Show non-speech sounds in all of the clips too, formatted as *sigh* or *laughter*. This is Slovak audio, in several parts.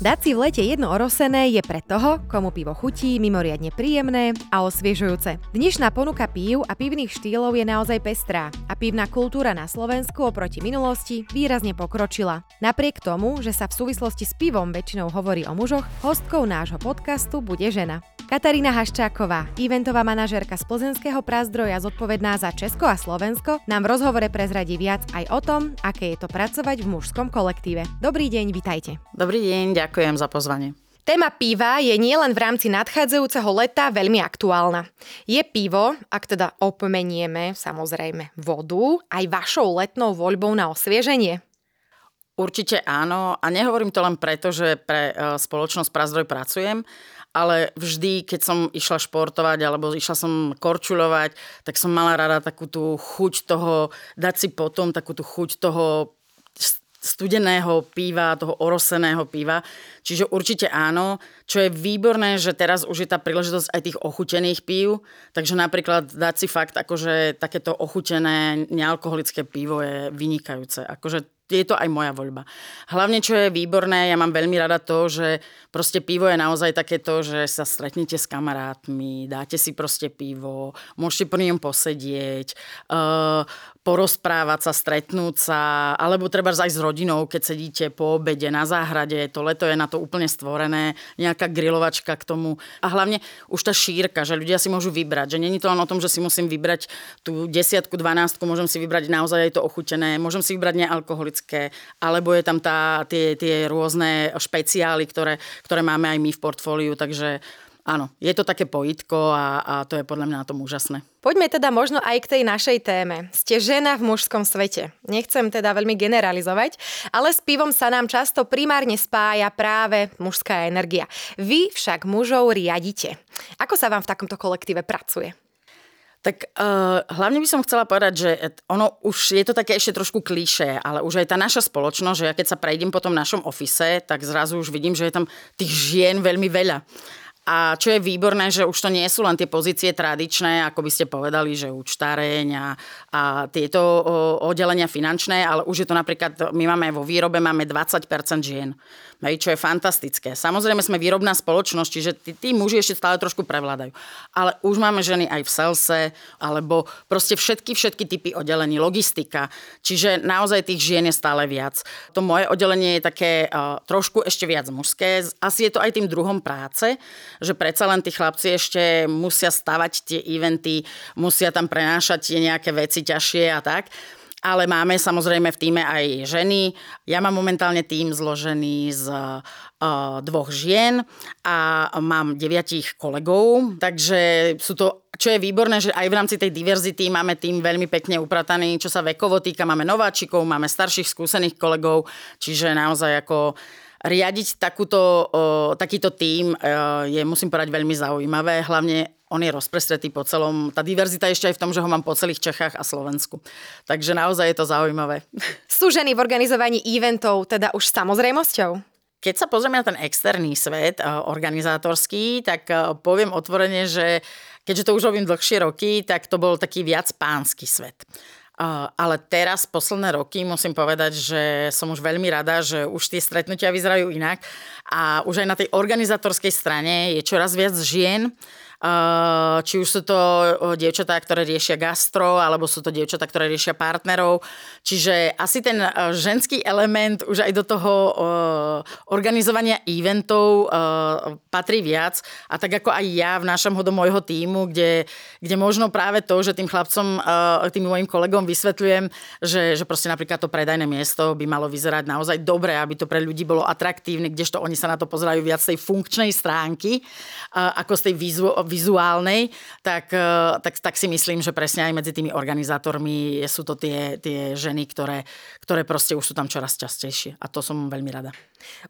Dať si v lete jedno orosené je pre toho, komu pivo chutí, mimoriadne príjemné a osviežujúce. Dnešná ponuka pív a pivných štýlov je naozaj pestrá a pivná kultúra na Slovensku oproti minulosti výrazne pokročila. Napriek tomu, že sa v súvislosti s pivom väčšinou hovorí o mužoch, hostkou nášho podcastu bude žena. Katarína Haščáková, eventová manažérka z Plzenského prázdroja zodpovedná za Česko a Slovensko, nám v rozhovore prezradí viac aj o tom, aké je to pracovať v mužskom kolektíve. Dobrý deň, vitajte. Dobrý deň, ďakujem za pozvanie. Téma piva je nielen v rámci nadchádzajúceho leta veľmi aktuálna. Je pivo, ak teda opomenieme samozrejme vodu, aj vašou letnou voľbou na osvieženie? Určite áno a nehovorím to len preto, že pre e, spoločnosť Prazdroj pracujem, ale vždy, keď som išla športovať alebo išla som korčulovať, tak som mala rada takú tú chuť toho, dať si potom takú tú chuť toho studeného piva, toho oroseného piva. Čiže určite áno. Čo je výborné, že teraz už je tá príležitosť aj tých ochutených pív. Takže napríklad dať si fakt, akože takéto ochutené nealkoholické pivo je vynikajúce. Akože je to aj moja voľba. Hlavne, čo je výborné, ja mám veľmi rada to, že proste pivo je naozaj takéto, že sa stretnete s kamarátmi, dáte si proste pivo, môžete pri ňom posedieť, uh, porozprávať sa, stretnúť sa, alebo treba aj s rodinou, keď sedíte po obede na záhrade, to leto je na to úplne stvorené, nejaká grilovačka k tomu. A hlavne už tá šírka, že ľudia si môžu vybrať, že není to len o tom, že si musím vybrať tú desiatku, dvanáctku, môžem si vybrať naozaj aj to ochutené, môžem si vybrať nealkoholické, alebo je tam tá, tie, tie rôzne špeciály, ktoré, ktoré máme aj my v portfóliu, takže áno, je to také pojitko a, a to je podľa mňa na tom úžasné. Poďme teda možno aj k tej našej téme. Ste žena v mužskom svete. Nechcem teda veľmi generalizovať, ale s pivom sa nám často primárne spája práve mužská energia. Vy však mužov riadite. Ako sa vám v takomto kolektíve pracuje? Tak uh, hlavne by som chcela povedať, že ono už je to také ešte trošku klíše, ale už aj tá naša spoločnosť, že ja keď sa prejdem po tom našom ofise, tak zrazu už vidím, že je tam tých žien veľmi veľa. A čo je výborné, že už to nie sú len tie pozície tradičné, ako by ste povedali, že účtareň a, a tieto oddelenia finančné, ale už je to napríklad, my máme vo výrobe máme 20% žien hej, čo je fantastické. Samozrejme sme výrobná spoločnosť, čiže tí, tí muži ešte stále trošku prevládajú. Ale už máme ženy aj v selse, alebo proste všetky, všetky typy oddelení, logistika. Čiže naozaj tých žien je stále viac. To moje oddelenie je také uh, trošku ešte viac mužské. Asi je to aj tým druhom práce, že predsa len tí chlapci ešte musia stavať tie eventy, musia tam prenášať tie nejaké veci ťažšie a tak ale máme samozrejme v týme aj ženy. Ja mám momentálne tým zložený z uh, dvoch žien a mám deviatich kolegov, takže sú to čo je výborné, že aj v rámci tej diverzity máme tým veľmi pekne uprataný, čo sa vekovo týka, máme nováčikov, máme starších skúsených kolegov, čiže naozaj ako riadiť takúto, takýto tím je, musím povedať, veľmi zaujímavé. Hlavne on je rozprestretý po celom, tá diverzita ešte aj v tom, že ho mám po celých Čechách a Slovensku. Takže naozaj je to zaujímavé. *laughs* Sú ženy v organizovaní eventov teda už samozrejmosťou? Keď sa pozrieme na ten externý svet, organizátorský, tak poviem otvorene, že keďže to už robím dlhšie roky, tak to bol taký viac pánsky svet. Ale teraz, posledné roky, musím povedať, že som už veľmi rada, že už tie stretnutia vyzerajú inak a už aj na tej organizátorskej strane je čoraz viac žien, či už sú to dievčatá, ktoré riešia gastro, alebo sú to dievčatá, ktoré riešia partnerov. Čiže asi ten ženský element už aj do toho organizovania eventov patrí viac. A tak ako aj ja vnášam ho do môjho týmu, kde, kde možno práve to, že tým chlapcom, tým mojim kolegom vysvetľujem, že, že proste napríklad to predajné miesto by malo vyzerať naozaj dobre, aby to pre ľudí bolo atraktívne, kdežto oni sa na to pozerajú viac z tej funkčnej stránky, ako z tej vizu, vizuálnej, tak, e, tak, tak si myslím, že presne aj medzi tými organizátormi sú to tie, tie ženy, ktoré, ktoré proste už sú tam čoraz častejšie. A to som veľmi rada.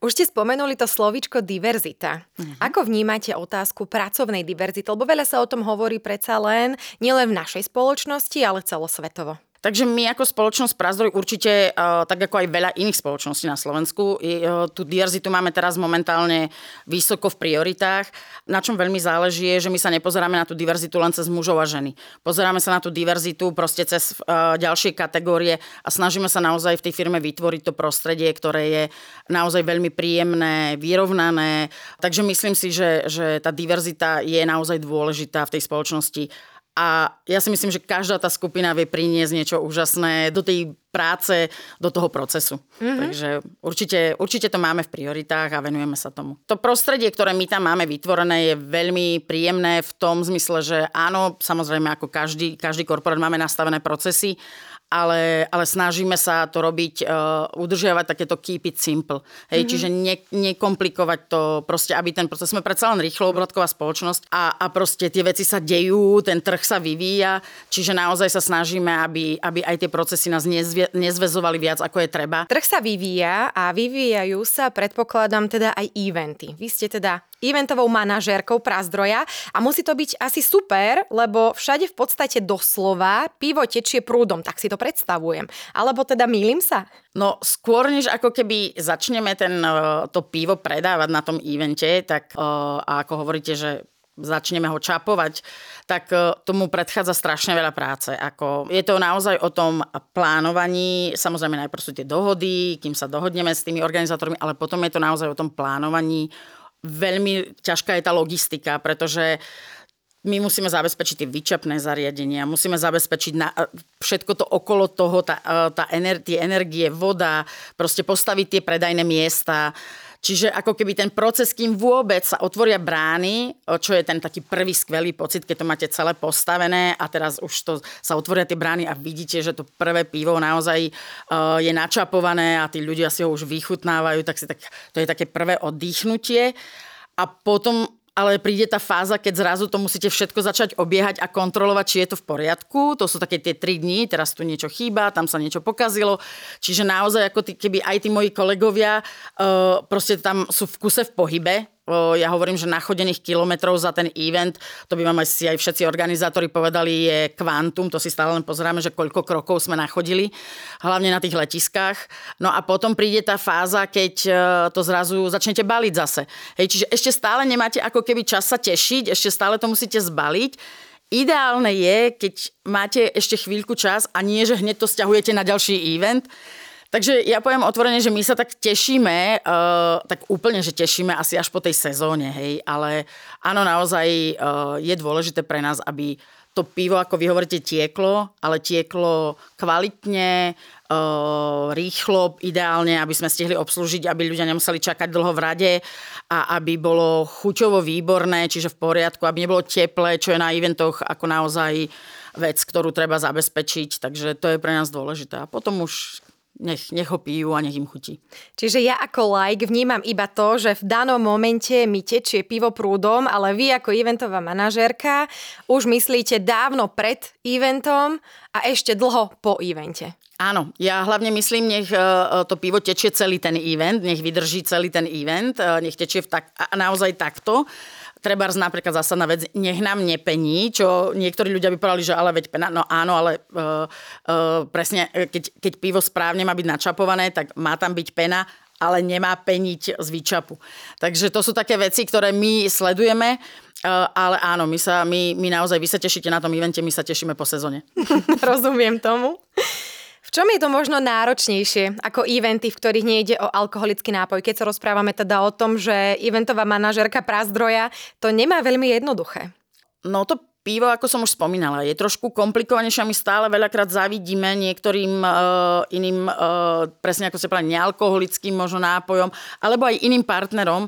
Už ste spomenuli to slovičko diverzita. Uh-huh. Ako vnímate otázku pracovnej diverzity? Lebo veľa sa o tom hovorí predsa len nielen v našej spoločnosti, ale celosvetovo. Takže my ako spoločnosť Prazdroj určite, uh, tak ako aj veľa iných spoločností na Slovensku, uh, tú diverzitu máme teraz momentálne vysoko v prioritách. Na čom veľmi záleží je, že my sa nepozeráme na tú diverzitu len cez mužov a ženy. Pozeráme sa na tú diverzitu proste cez uh, ďalšie kategórie a snažíme sa naozaj v tej firme vytvoriť to prostredie, ktoré je naozaj veľmi príjemné, vyrovnané. Takže myslím si, že, že tá diverzita je naozaj dôležitá v tej spoločnosti a ja si myslím, že každá tá skupina vie priniesť niečo úžasné do tej práce, do toho procesu. Mm-hmm. Takže určite, určite to máme v prioritách a venujeme sa tomu. To prostredie, ktoré my tam máme vytvorené, je veľmi príjemné v tom zmysle, že áno, samozrejme ako každý, každý korporát máme nastavené procesy, ale, ale snažíme sa to robiť, uh, udržiavať takéto keep it simple. Hej, mm-hmm. čiže ne, nekomplikovať to, proste, aby ten proces, sme predsa len rýchlo obrotková spoločnosť a, a proste tie veci sa dejú, ten trh sa vyvíja, čiže naozaj sa snažíme, aby, aby aj tie procesy nás nezve, nezvezovali viac, ako je treba. Trh sa vyvíja a vyvíjajú sa, predpokladám, teda aj eventy. Vy ste teda eventovou manažérkou Prazdroja a musí to byť asi super, lebo všade v podstate doslova pivo tečie prúdom, tak si to predstavujem. Alebo teda mýlim sa? No skôr, než ako keby začneme ten, e, to pivo predávať na tom evente, tak e, a ako hovoríte, že začneme ho čapovať, tak e, tomu predchádza strašne veľa práce. Ako, je to naozaj o tom plánovaní, samozrejme najprv sú tie dohody, kým sa dohodneme s tými organizátormi, ale potom je to naozaj o tom plánovaní, veľmi ťažká je tá logistika, pretože my musíme zabezpečiť tie vyčapné zariadenia, musíme zabezpečiť na, všetko to okolo toho, tá, tá ener, tie energie, voda, proste postaviť tie predajné miesta. Čiže ako keby ten proces, kým vôbec sa otvoria brány, čo je ten taký prvý skvelý pocit, keď to máte celé postavené a teraz už to sa otvoria tie brány a vidíte, že to prvé pivo naozaj uh, je načapované a tí ľudia si ho už vychutnávajú, tak si tak, to je také prvé oddychnutie. A potom ale príde tá fáza, keď zrazu to musíte všetko začať obiehať a kontrolovať, či je to v poriadku. To sú také tie tri dní, teraz tu niečo chýba, tam sa niečo pokazilo. Čiže naozaj, ako tí, keby aj tí moji kolegovia uh, proste tam sú v kuse v pohybe, ja hovorím, že nachodených kilometrov za ten event, to by vám aj si aj všetci organizátori povedali, je kvantum, to si stále len pozeráme, že koľko krokov sme nachodili, hlavne na tých letiskách. No a potom príde tá fáza, keď e, to zrazu začnete baliť zase. Hej, čiže ešte stále nemáte ako keby čas sa tešiť, ešte stále to musíte zbaliť. Ideálne je, keď máte ešte chvíľku čas a nie, že hneď to stiahujete na ďalší event, Takže ja poviem otvorene, že my sa tak tešíme, uh, tak úplne, že tešíme asi až po tej sezóne, hej, ale áno, naozaj uh, je dôležité pre nás, aby to pivo, ako vy hovoríte, tieklo, ale tieklo kvalitne, uh, rýchlo, ideálne, aby sme stihli obslúžiť, aby ľudia nemuseli čakať dlho v rade a aby bolo chuťovo výborné, čiže v poriadku, aby nebolo teplé, čo je na eventoch ako naozaj vec, ktorú treba zabezpečiť, takže to je pre nás dôležité. A potom už nech, nech ho pijú a nech im chutí. Čiže ja ako like vnímam iba to, že v danom momente mi tečie pivo prúdom, ale vy ako eventová manažérka už myslíte dávno pred eventom a ešte dlho po evente. Áno, ja hlavne myslím, nech e, to pivo tečie celý ten event, nech vydrží celý ten event, e, nech tečie v tak, naozaj takto treba napríklad zásadná vec, nech nám nepení, čo niektorí ľudia by povedali, že ale veď pena, no áno, ale uh, uh, presne, keď, keď pivo správne má byť načapované, tak má tam byť pena, ale nemá peniť z výčapu. Takže to sú také veci, ktoré my sledujeme, uh, ale áno, my, sa, my, my naozaj, vy sa tešíte na tom evente, my sa tešíme po sezóne. *laughs* Rozumiem tomu. V čom je to možno náročnejšie ako eventy, v ktorých nejde o alkoholický nápoj? Keď sa rozprávame teda o tom, že eventová manažerka Prazdroja to nemá veľmi jednoduché. No to pivo, ako som už spomínala, je trošku komplikovanejšie a my stále veľakrát zavidíme niektorým uh, iným, uh, presne ako ste povedali, nealkoholickým možno nápojom, alebo aj iným partnerom,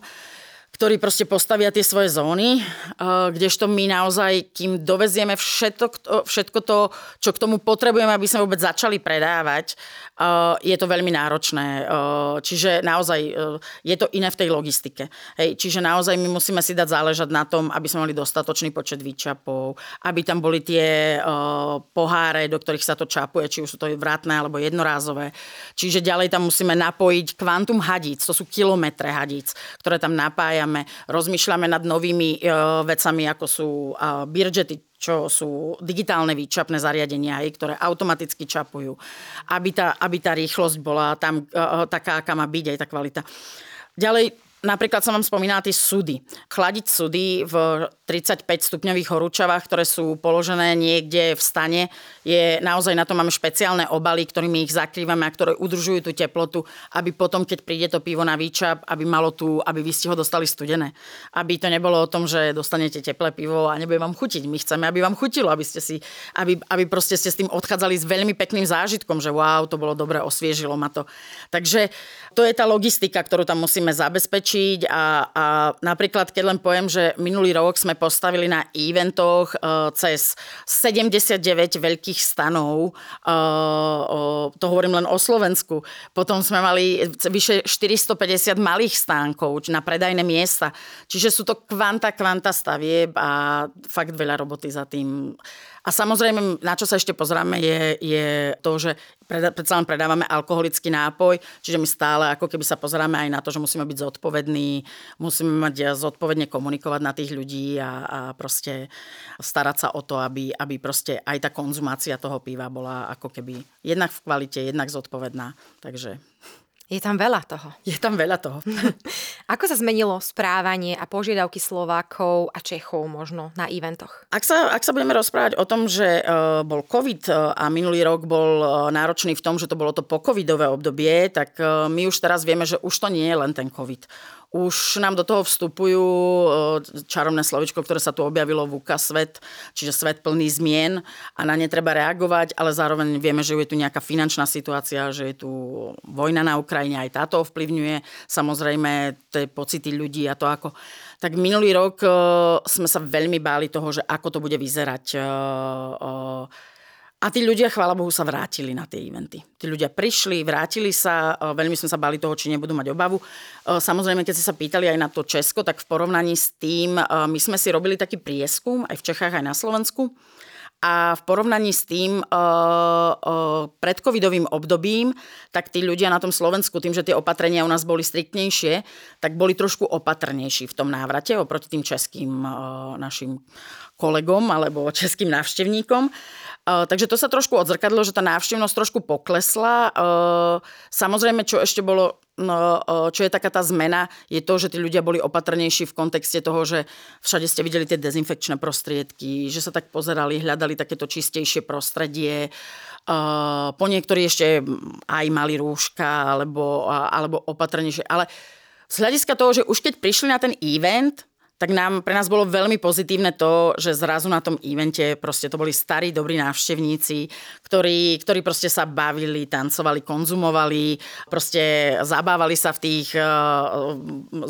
ktorí proste postavia tie svoje zóny, kdežto my naozaj, kým dovezieme všetko, všetko to, čo k tomu potrebujeme, aby sme vôbec začali predávať, je to veľmi náročné. Čiže naozaj je to iné v tej logistike. Hej, čiže naozaj my musíme si dať záležať na tom, aby sme mali dostatočný počet výčapov, aby tam boli tie poháre, do ktorých sa to čapuje, či už sú to vrátne alebo jednorázové. Čiže ďalej tam musíme napojiť kvantum hadíc, to sú kilometre hadíc, ktoré tam napájame rozmýšľame. Rozmýšľame nad novými vecami, ako sú birgety, čo sú digitálne výčapné zariadenia, ktoré automaticky čapujú, aby tá, aby tá rýchlosť bola tam taká, aká má byť, aj tá kvalita. Ďalej, Napríklad som vám spomínala tie súdy. Chladiť súdy v 35 stupňových horúčavách, ktoré sú položené niekde v stane, je naozaj na to máme špeciálne obaly, ktorými ich zakrývame a ktoré udržujú tú teplotu, aby potom, keď príde to pivo na výčap, aby malo tu, aby vy ste ho dostali studené. Aby to nebolo o tom, že dostanete teplé pivo a nebude vám chutiť. My chceme, aby vám chutilo, aby ste si, aby, aby proste ste s tým odchádzali s veľmi pekným zážitkom, že wow, to bolo dobre, osviežilo ma to. Takže to je tá logistika, ktorú tam musíme zabezpečiť zabezpečiť a, a napríklad, keď len poviem, že minulý rok sme postavili na eventoch uh, cez 79 veľkých stanov, uh, uh, to hovorím len o Slovensku, potom sme mali vyše 450 malých stánkov na predajné miesta, čiže sú to kvanta, kvanta stavieb a fakt veľa roboty za tým. A samozrejme, na čo sa ešte pozráme, je, je to, že predsa len predávame alkoholický nápoj, čiže my stále ako keby sa pozeráme aj na to, že musíme byť zodpovední, musíme mať zodpovedne komunikovať na tých ľudí a, a proste starať sa o to, aby, aby proste aj tá konzumácia toho piva bola ako keby jednak v kvalite, jednak zodpovedná. Takže je tam veľa toho. *laughs* Je tam veľa toho. *laughs* Ako sa zmenilo správanie a požiadavky Slovákov a Čechov možno na eventoch? Ak sa, ak sa budeme rozprávať o tom, že uh, bol COVID e, a minulý rok bol uh, náročný v tom, že to bolo to pokovidové obdobie, tak my už teraz vieme, že už to nie je len ten COVID už nám do toho vstupujú čarovné slovičko, ktoré sa tu objavilo v UK svet, čiže svet plný zmien a na ne treba reagovať, ale zároveň vieme, že je tu nejaká finančná situácia, že je tu vojna na Ukrajine, aj táto ovplyvňuje samozrejme tie pocity ľudí a to ako... Tak minulý rok sme sa veľmi báli toho, že ako to bude vyzerať a tí ľudia, chvála Bohu, sa vrátili na tie eventy. Tí ľudia prišli, vrátili sa, e, veľmi sme sa bali toho, či nebudú mať obavu. E, samozrejme, keď ste sa pýtali aj na to Česko, tak v porovnaní s tým, e, my sme si robili taký prieskum aj v Čechách, aj na Slovensku. A v porovnaní s tým predcovidovým obdobím, tak tí ľudia na tom Slovensku, tým, že tie opatrenia u nás boli striktnejšie, tak boli trošku opatrnejší v tom návrate oproti tým českým našim kolegom alebo českým návštevníkom. Takže to sa trošku odzrkadlo, že tá návštevnosť trošku poklesla. Samozrejme, čo ešte bolo, no, čo je taká tá zmena, je to, že tí ľudia boli opatrnejší v kontexte toho, že všade ste videli tie dezinfekčné prostriedky, že sa tak pozerali, hľadali takéto čistejšie prostredie. Po niektorí ešte aj mali rúška alebo, alebo opatrnejšie. Ale z hľadiska toho, že už keď prišli na ten event, tak nám, pre nás bolo veľmi pozitívne to, že zrazu na tom evente proste to boli starí, dobrí návštevníci, ktorí, ktorí proste sa bavili, tancovali, konzumovali, proste zabávali sa v tých uh,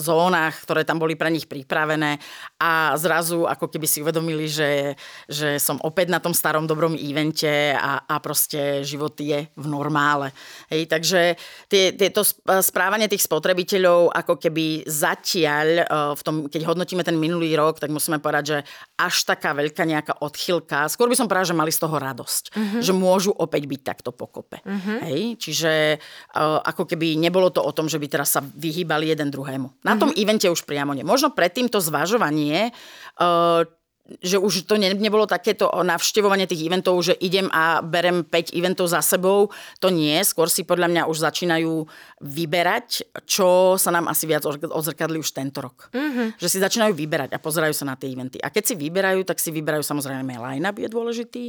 zónach, ktoré tam boli pre nich pripravené a zrazu ako keby si uvedomili, že, že som opäť na tom starom dobrom evente a, a proste život je v normále. Hej, takže tie, tieto správanie tých spotrebiteľov ako keby zatiaľ uh, v tom, keď hodnotíme zhodnotíme ten minulý rok, tak musíme povedať, že až taká veľká nejaká odchylka. Skôr by som povedala, že mali z toho radosť. Uh-huh. Že môžu opäť byť takto pokope. Uh-huh. Hej? Čiže uh, ako keby nebolo to o tom, že by teraz sa vyhýbali jeden druhému. Na tom uh-huh. evente už priamo nie. Možno predtým to zvažovanie, uh, že už to ne, nebolo takéto navštevovanie tých eventov, že idem a berem 5 eventov za sebou. To nie. Skôr si podľa mňa už začínajú vyberať, čo sa nám asi viac odzrkadli už tento rok. Mm-hmm. Že si začínajú vyberať a pozerajú sa na tie eventy. A keď si vyberajú, tak si vyberajú samozrejme line-up je dôležitý.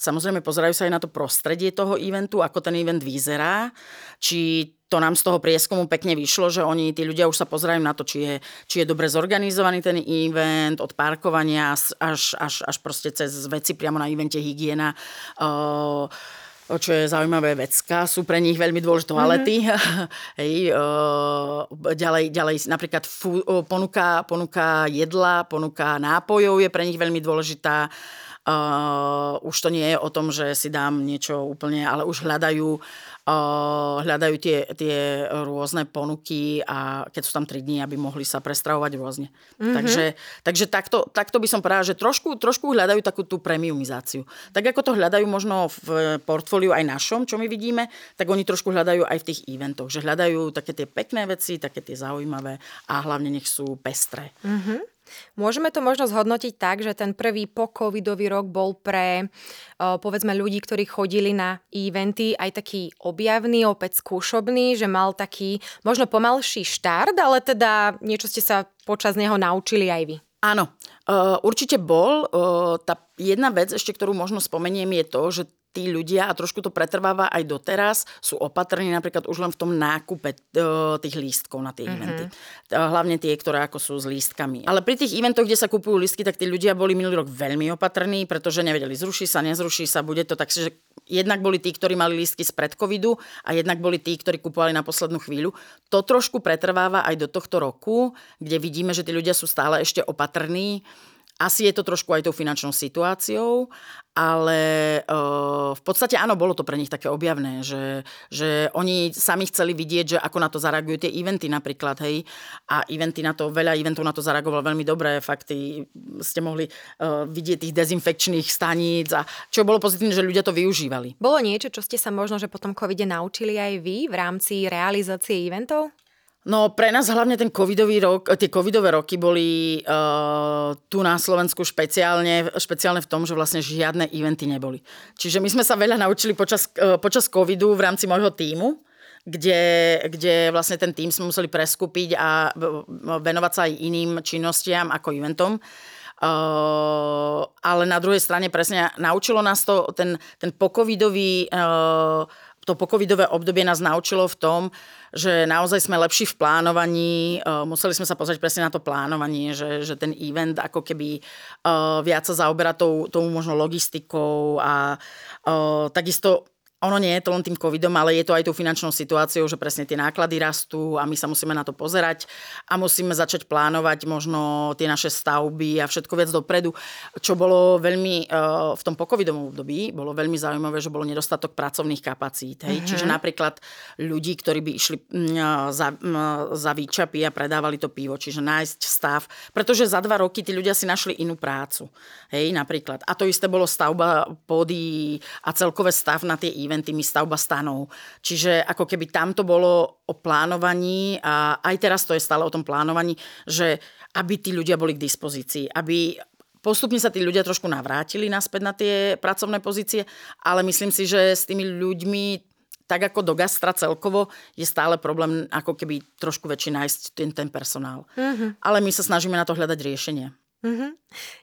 Samozrejme pozerajú sa aj na to prostredie toho eventu, ako ten event vyzerá. Či to nám z toho prieskumu pekne vyšlo, že oni, tí ľudia už sa pozerajú na to, či je, či je dobre zorganizovaný ten event, od parkovania až, až, až proste cez veci priamo na evente hygiena. Uh, čo je zaujímavé vecka, sú pre nich veľmi dôležité toalety. Mm-hmm. *laughs* Hej, uh, ďalej, ďalej napríklad fú, ponuka, ponuka jedla, ponuka nápojov je pre nich veľmi dôležitá. Uh, už to nie je o tom, že si dám niečo úplne, ale už hľadajú hľadajú tie, tie rôzne ponuky a keď sú tam 3 dní, aby mohli sa prestravovať rôzne. Mm-hmm. Takže, takže takto, takto by som povedala, že trošku, trošku hľadajú takú tú premiumizáciu. Tak ako to hľadajú možno v portfóliu aj našom, čo my vidíme, tak oni trošku hľadajú aj v tých eventoch, že hľadajú také tie pekné veci, také tie zaujímavé a hlavne nech sú pestré. Mm-hmm. Môžeme to možno zhodnotiť tak, že ten prvý po-covidový rok bol pre povedzme ľudí, ktorí chodili na eventy aj taký objavný, opäť skúšobný, že mal taký možno pomalší štart, ale teda niečo ste sa počas neho naučili aj vy. Áno, určite bol. Tá jedna vec ešte, ktorú možno spomeniem, je to, že tí ľudia, a trošku to pretrváva aj doteraz, sú opatrní napríklad už len v tom nákupe tých lístkov na tie mm-hmm. eventy. Hlavne tie, ktoré ako sú s lístkami. Ale pri tých eventoch, kde sa kupujú lístky, tak tí ľudia boli minulý rok veľmi opatrní, pretože nevedeli, zruší sa, nezruší sa, bude to tak, že jednak boli tí, ktorí mali lístky spred covidu a jednak boli tí, ktorí kupovali na poslednú chvíľu. To trošku pretrváva aj do tohto roku, kde vidíme, že tí ľudia sú stále ešte opatrní asi je to trošku aj tou finančnou situáciou, ale uh, v podstate áno, bolo to pre nich také objavné, že, že oni sami chceli vidieť, že ako na to zareagujú tie eventy napríklad, hej, a eventy na to, veľa eventov na to zareagovalo veľmi dobre, fakty, ste mohli uh, vidieť tých dezinfekčných staníc a čo bolo pozitívne, že ľudia to využívali. Bolo niečo, čo ste sa možno, že potom covide naučili aj vy v rámci realizácie eventov? No pre nás hlavne ten covidový rok, tie covidové roky boli uh, tu na Slovensku špeciálne, špeciálne v tom, že vlastne žiadne eventy neboli. Čiže my sme sa veľa naučili počas, uh, počas covidu v rámci môjho týmu, kde, kde vlastne ten tým sme museli preskúpiť a venovať sa aj iným činnostiam ako eventom. Uh, ale na druhej strane presne naučilo nás to, ten, ten pokovidový uh, to pokovidové obdobie nás naučilo v tom, že naozaj sme lepší v plánovaní, uh, museli sme sa pozrieť presne na to plánovanie, že, že ten event ako keby uh, viac sa zaoberá tou, tou možno logistikou a uh, takisto ono nie je to len tým covidom, ale je to aj tou finančnou situáciou, že presne tie náklady rastú a my sa musíme na to pozerať a musíme začať plánovať možno tie naše stavby a všetko viac dopredu, čo bolo veľmi eh, v tom pocovidovom období, bolo veľmi zaujímavé, že bolo nedostatok pracovných kapacít. Hej? Mm-hmm. Čiže napríklad ľudí, ktorí by išli mm, za, mm, za výčapy a predávali to pivo, čiže nájsť stav, pretože za dva roky tí ľudia si našli inú prácu. Hej, napríklad. A to isté bolo stavba pôdy a celkové stav na tie eventy, stavba stanov. Čiže ako keby tamto bolo o plánovaní a aj teraz to je stále o tom plánovaní, že aby tí ľudia boli k dispozícii, aby Postupne sa tí ľudia trošku navrátili naspäť na tie pracovné pozície, ale myslím si, že s tými ľuďmi tak ako do gastra celkovo je stále problém ako keby trošku väčší nájsť ten, ten personál. Mm-hmm. Ale my sa snažíme na to hľadať riešenie. Mm-hmm.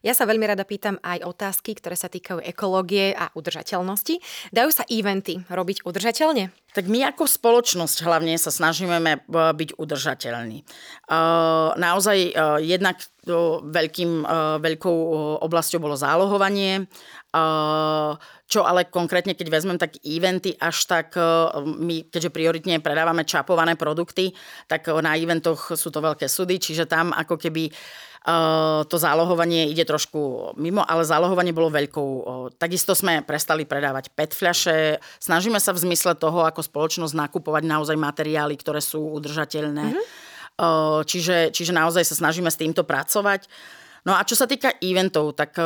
Ja sa veľmi rada pýtam aj otázky, ktoré sa týkajú ekológie a udržateľnosti. Dajú sa eventy robiť udržateľne? Tak my ako spoločnosť hlavne sa snažíme byť udržateľní. Naozaj jednak veľkým, veľkou oblasťou bolo zálohovanie, čo ale konkrétne, keď vezmem tak eventy, až tak my, keďže prioritne predávame čapované produkty, tak na eventoch sú to veľké sudy, čiže tam ako keby to zálohovanie ide trošku mimo, ale zálohovanie bolo veľkou. Takisto sme prestali predávať PET fľaše. Snažíme sa v zmysle toho, ako spoločnosť nakupovať naozaj materiály, ktoré sú udržateľné. Mm-hmm. Čiže, čiže naozaj sa snažíme s týmto pracovať. No a čo sa týka eventov, tak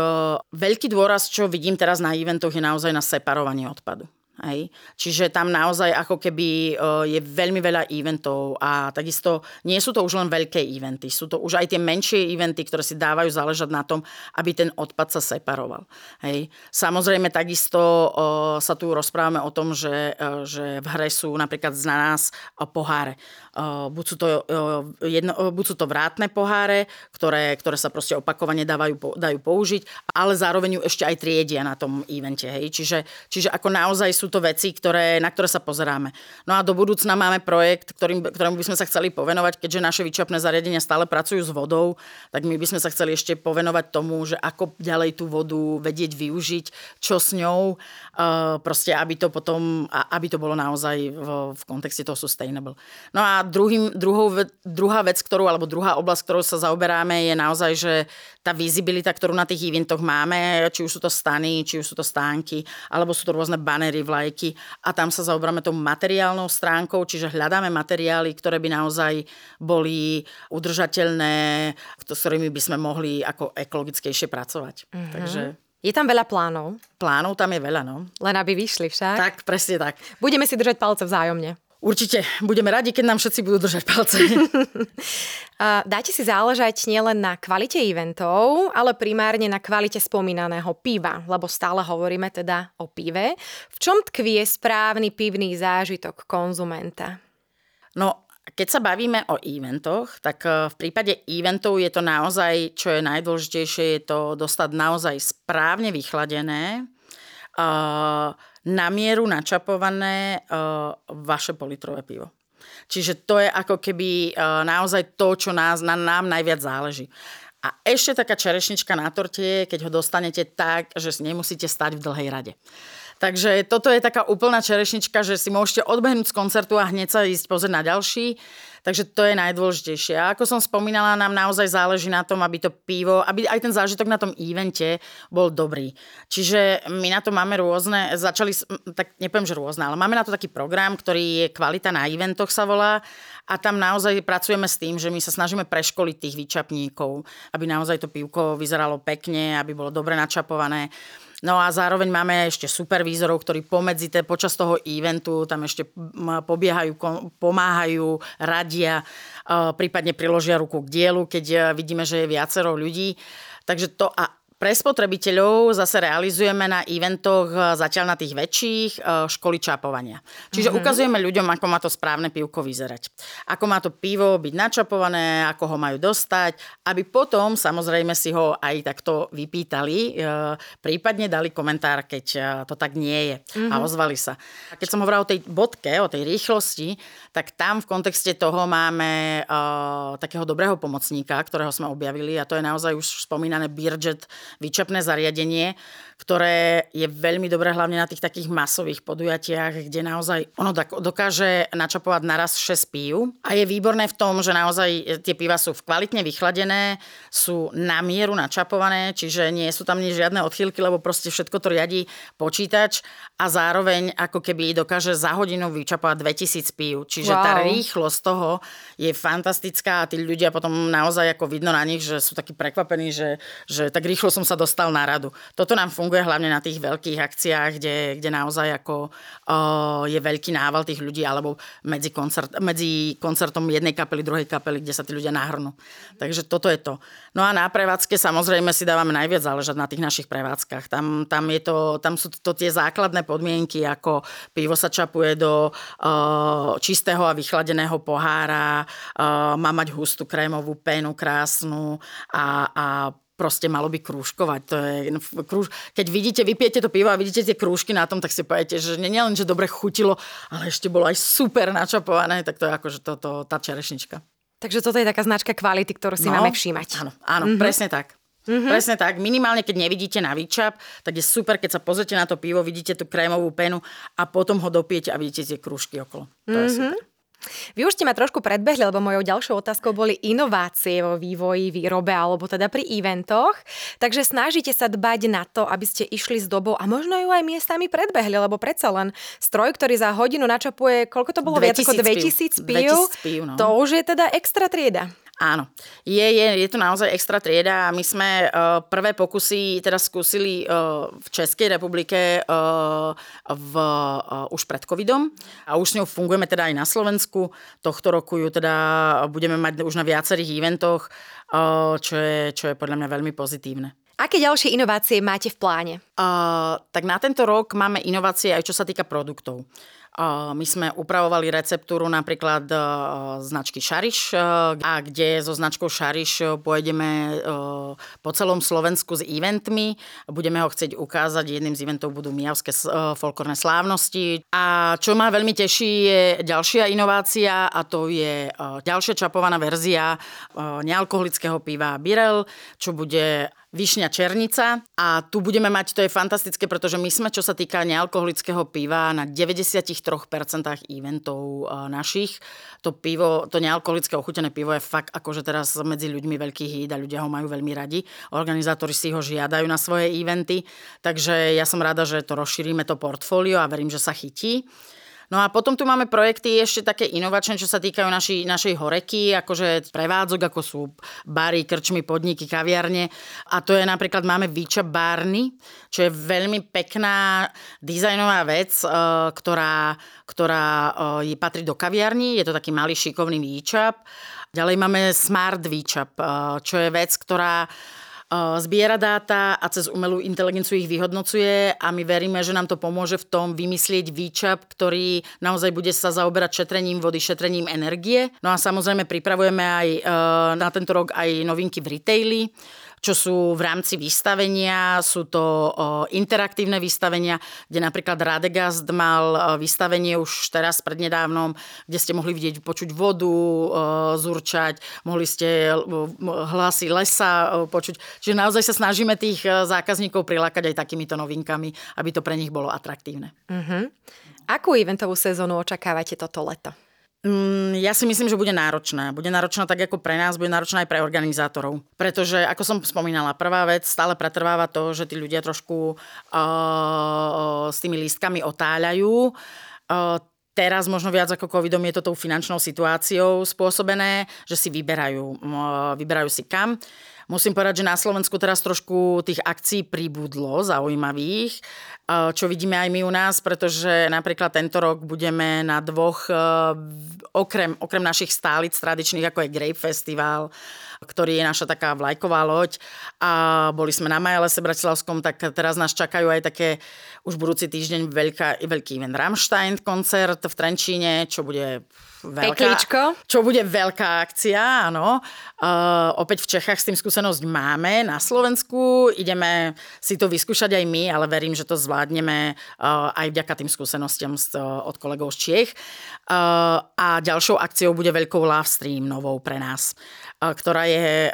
veľký dôraz, čo vidím teraz na eventoch, je naozaj na separovanie odpadu. Hej. Čiže tam naozaj ako keby uh, je veľmi veľa eventov a takisto nie sú to už len veľké eventy, sú to už aj tie menšie eventy, ktoré si dávajú záležať na tom, aby ten odpad sa separoval. Hej. Samozrejme takisto uh, sa tu rozprávame o tom, že, uh, že v hre sú napríklad na nás poháre. Buď, sú to, jedno, buď sú to vrátne poháre, ktoré, ktoré sa proste opakovane dávajú, dajú použiť, ale zároveň ju ešte aj triedia na tom evente. Hej. Čiže, čiže ako naozaj sú to veci, ktoré, na ktoré sa pozeráme. No a do budúcna máme projekt, ktorým, ktorému by sme sa chceli povenovať, keďže naše vyčapné zariadenia stále pracujú s vodou, tak my by sme sa chceli ešte povenovať tomu, že ako ďalej tú vodu vedieť využiť, čo s ňou, uh, proste aby to potom, aby to bolo naozaj v, v kontexte toho sustainable. No a druhým, druhou, druhá vec, ktorú, alebo druhá oblasť, ktorou sa zaoberáme, je naozaj, že tá vizibilita, ktorú na tých eventoch máme, či už sú to stany, či už sú to stánky, alebo sú to rôzne banery, vlajky a tam sa zaoberáme tou materiálnou stránkou, čiže hľadáme materiály, ktoré by naozaj boli udržateľné, s ktorými by sme mohli ako ekologickejšie pracovať. Mm-hmm. Takže je tam veľa plánov. Plánov tam je veľa, no. Len aby vyšli však. Tak, presne tak. Budeme si držať palce vzájomne. Určite. Budeme radi, keď nám všetci budú držať palce. *laughs* Dáte si záležať nielen na kvalite eventov, ale primárne na kvalite spomínaného piva, lebo stále hovoríme teda o pive. V čom tkvie správny pivný zážitok konzumenta? No, keď sa bavíme o eventoch, tak eh, v prípade eventov je to naozaj, čo je najdôležitejšie, je to dostať naozaj správne vychladené, na mieru načapované uh, vaše politrové pivo. Čiže to je ako keby uh, naozaj to, čo nás, na nám najviac záleží. A ešte taká čerešnička na torte keď ho dostanete tak, že nemusíte stať v dlhej rade. Takže toto je taká úplná čerešnička, že si môžete odbehnúť z koncertu a hneď sa ísť pozrieť na ďalší. Takže to je najdôležitejšie. A ako som spomínala, nám naozaj záleží na tom, aby to pivo, aby aj ten zážitok na tom evente bol dobrý. Čiže my na to máme rôzne, začali, tak nepoviem, že rôzne, ale máme na to taký program, ktorý je kvalita na eventoch sa volá a tam naozaj pracujeme s tým, že my sa snažíme preškoliť tých vyčapníkov, aby naozaj to pivko vyzeralo pekne, aby bolo dobre načapované. No a zároveň máme ešte supervízorov, ktorí pomedzi te, počas toho eventu tam ešte pobiehajú, pomáhajú, radia, prípadne priložia ruku k dielu, keď e, vidíme, že je viacero ľudí. Takže to a pre spotrebiteľov zase realizujeme na eventoch e, zatiaľ na tých väčších e, školy čapovania. Čiže mm-hmm. ukazujeme ľuďom, ako má to správne pivko vyzerať. Ako má to pivo byť načapované, ako ho majú dostať, aby potom samozrejme si ho aj takto vypýtali, e, prípadne dali komentár, keď to tak nie je mm-hmm. a mhm. ozvali sa. Keď som hovorila o tej bodke, o tej rýchlosti, tak tam v kontexte toho máme uh, takého dobrého pomocníka, ktorého sme objavili a to je naozaj už spomínané Beerjet výčepné zariadenie, ktoré je veľmi dobré hlavne na tých takých masových podujatiach, kde naozaj ono dokáže načapovať naraz 6 pív a je výborné v tom, že naozaj tie piva sú kvalitne vychladené, sú na mieru načapované, čiže nie sú tam žiadne odchýlky, lebo proste všetko to riadí počítač a zároveň ako keby dokáže za hodinu vyčapovať 2000 pív. Čiže wow. tá rýchlosť toho je fantastická a tí ľudia potom naozaj ako vidno na nich, že sú takí prekvapení, že, že tak rýchlo som sa dostal na radu. Toto nám funguje hlavne na tých veľkých akciách, kde, kde naozaj ako uh, je veľký nával tých ľudí, alebo medzi, koncert, medzi koncertom jednej kapely, druhej kapely, kde sa tí ľudia nahrnú. Takže toto je to. No a na prevádzke samozrejme si dávame najviac záležať na tých našich prevádzkach. Tam, tam, je to, tam sú to tie základné podmienky, ako pivo sa čapuje do uh, čistého a vychladeného pohára, uh, má mať hustú krémovú pénu krásnu a, a proste malo by krúžkovať. To je, no, krúž, keď vidíte, vypijete to pivo a vidíte tie krúžky na tom, tak si poviete, že nie len, že dobre chutilo, ale ešte bolo aj super načapované, tak to je akože to, to, tá čerešnička. Takže toto je taká značka kvality, ktorú si no, máme všímať. Áno, áno mm-hmm. presne tak. Mm-hmm. Presne tak. Minimálne, keď nevidíte na výčap, tak je super, keď sa pozrite na to pivo, vidíte tú krémovú penu a potom ho dopijete a vidíte tie krúžky okolo. To mm-hmm. je mhm. super. Vy už ste ma trošku predbehli, lebo mojou ďalšou otázkou boli inovácie vo vývoji, výrobe alebo teda pri eventoch. Takže snažíte sa dbať na to, aby ste išli s dobou a možno ju aj miestami predbehli, lebo predsa len stroj, ktorý za hodinu načapuje, koľko to bolo? Viac ako 2000 pív. 2000 pív no. To už je teda extra trieda. Áno, je, je, je to naozaj extra trieda a my sme uh, prvé pokusy teraz skúsili uh, v Českej republike uh, v, uh, už pred covidom a už s ňou fungujeme teda aj na Slovensku. Tohto roku ju teda budeme mať už na viacerých eventoch, uh, čo, je, čo je podľa mňa veľmi pozitívne. Aké ďalšie inovácie máte v pláne? Uh, tak na tento rok máme inovácie aj čo sa týka produktov. My sme upravovali receptúru napríklad e, značky Šariš, e, a kde so značkou Šariš e, pôjdeme po celom Slovensku s eventmi. Budeme ho chcieť ukázať. Jedným z eventov budú Mijavské folklórne slávnosti. A čo ma veľmi teší je ďalšia inovácia a to je ďalšia čapovaná verzia nealkoholického piva Birel, čo bude Višňa Černica a tu budeme mať, to je fantastické, pretože my sme, čo sa týka nealkoholického piva, na 93% eventov našich. To pivo, to nealkoholické ochutené pivo je fakt akože teraz medzi ľuďmi veľký hit a ľudia ho majú veľmi radi. Organizátori si ho žiadajú na svoje eventy, takže ja som rada, že to rozšírime to portfólio a verím, že sa chytí. No a potom tu máme projekty ešte také inovačné, čo sa týkajú naši, našej horeky, akože prevádzok, ako sú bary, krčmy, podniky, kaviarne. A to je napríklad, máme Výča Barny, čo je veľmi pekná dizajnová vec, e, ktorá, ktorá je, patrí do kaviarní. Je to taký malý šikovný výčap. Ďalej máme Smart výčap, e, čo je vec, ktorá zbiera dáta a cez umelú inteligenciu ich vyhodnocuje a my veríme, že nám to pomôže v tom vymyslieť výčap, ktorý naozaj bude sa zaoberať šetrením vody, šetrením energie. No a samozrejme pripravujeme aj na tento rok aj novinky v retaili čo sú v rámci vystavenia. Sú to interaktívne vystavenia, kde napríklad Radegast mal vystavenie už teraz prednedávnom, kde ste mohli vidieť, počuť vodu, zurčať, mohli ste hlasy lesa počuť. Čiže naozaj sa snažíme tých zákazníkov prilákať aj takýmito novinkami, aby to pre nich bolo atraktívne. Uh-huh. Akú eventovú sezónu očakávate toto leto? Mm, ja si myslím, že bude náročná. Bude náročná tak ako pre nás, bude náročná aj pre organizátorov. Pretože, ako som spomínala, prvá vec stále pretrváva to, že tí ľudia trošku uh, s tými lístkami otáľajú. Uh, teraz možno viac ako covidom je to tou finančnou situáciou spôsobené, že si vyberajú, vyberajú si kam. Musím povedať, že na Slovensku teraz trošku tých akcií pribudlo zaujímavých, čo vidíme aj my u nás, pretože napríklad tento rok budeme na dvoch, okrem, okrem našich stálic tradičných, ako je Grape Festival, ktorý je naša taká vlajková loď a boli sme na Majalese Bratislavskom, tak teraz nás čakajú aj také už budúci týždeň veľká, veľký event Rammstein koncert v Trenčíne, čo bude veľká, Peklíčko. čo bude veľká akcia, áno. Uh, opäť v Čechách s tým skúsenosť máme, na Slovensku ideme si to vyskúšať aj my, ale verím, že to zvládneme uh, aj vďaka tým skúsenostiam uh, od kolegov z Čiech. Uh, a ďalšou akciou bude veľkou Love Stream novou pre nás, ktorá je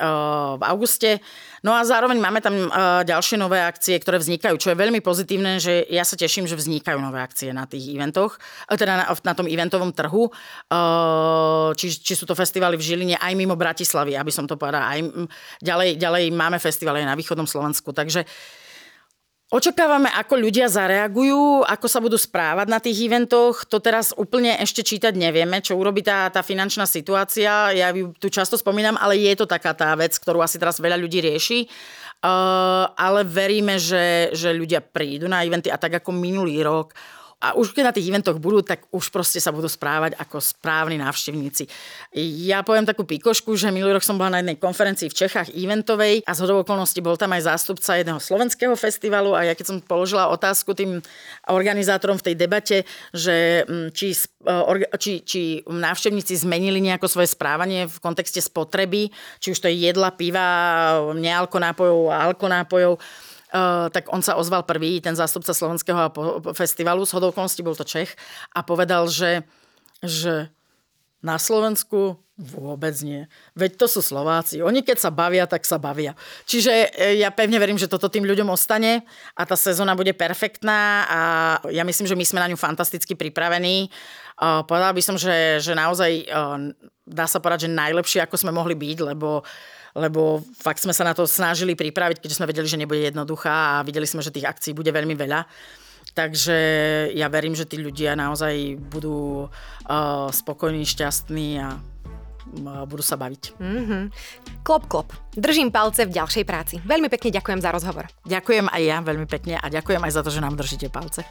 v auguste. No a zároveň máme tam ďalšie nové akcie, ktoré vznikajú, čo je veľmi pozitívne, že ja sa teším, že vznikajú nové akcie na tých eventoch, teda na, na tom eventovom trhu. Či, či sú to festivaly v Žiline aj mimo Bratislavy, aby som to povedala. Aj, ďalej, ďalej máme festivaly aj na východnom Slovensku. Takže Očakávame, ako ľudia zareagujú, ako sa budú správať na tých eventoch. To teraz úplne ešte čítať nevieme, čo urobí tá, tá finančná situácia. Ja ju tu často spomínam, ale je to taká tá vec, ktorú asi teraz veľa ľudí rieši. Uh, ale veríme, že, že ľudia prídu na eventy a tak ako minulý rok a už keď na tých eventoch budú, tak už proste sa budú správať ako správni návštevníci. Ja poviem takú pikošku, že minulý rok som bola na jednej konferencii v Čechách eventovej a z okolností bol tam aj zástupca jedného slovenského festivalu a ja keď som položila otázku tým organizátorom v tej debate, že mm, či, e, či, či návštevníci zmenili nejako svoje správanie v kontexte spotreby, či už to je jedla, piva, nealkonápojov a alkonápojov, tak on sa ozval prvý, ten zástupca slovenského festivalu, s hodou bol to Čech, a povedal, že, že na Slovensku vôbec nie. Veď to sú Slováci. Oni keď sa bavia, tak sa bavia. Čiže e, ja pevne verím, že toto tým ľuďom ostane a tá sezóna bude perfektná a ja myslím, že my sme na ňu fantasticky pripravení. Uh, povedala by som, že, že naozaj dá sa povedať, že najlepšie, ako sme mohli byť, lebo lebo fakt sme sa na to snažili pripraviť, keďže sme vedeli, že nebude jednoduchá a videli sme, že tých akcií bude veľmi veľa. Takže ja verím, že tí ľudia naozaj budú uh, spokojní, šťastní a uh, budú sa baviť. Mm-hmm. Klop, klop. Držím palce v ďalšej práci. Veľmi pekne ďakujem za rozhovor. Ďakujem aj ja veľmi pekne a ďakujem aj za to, že nám držíte palce.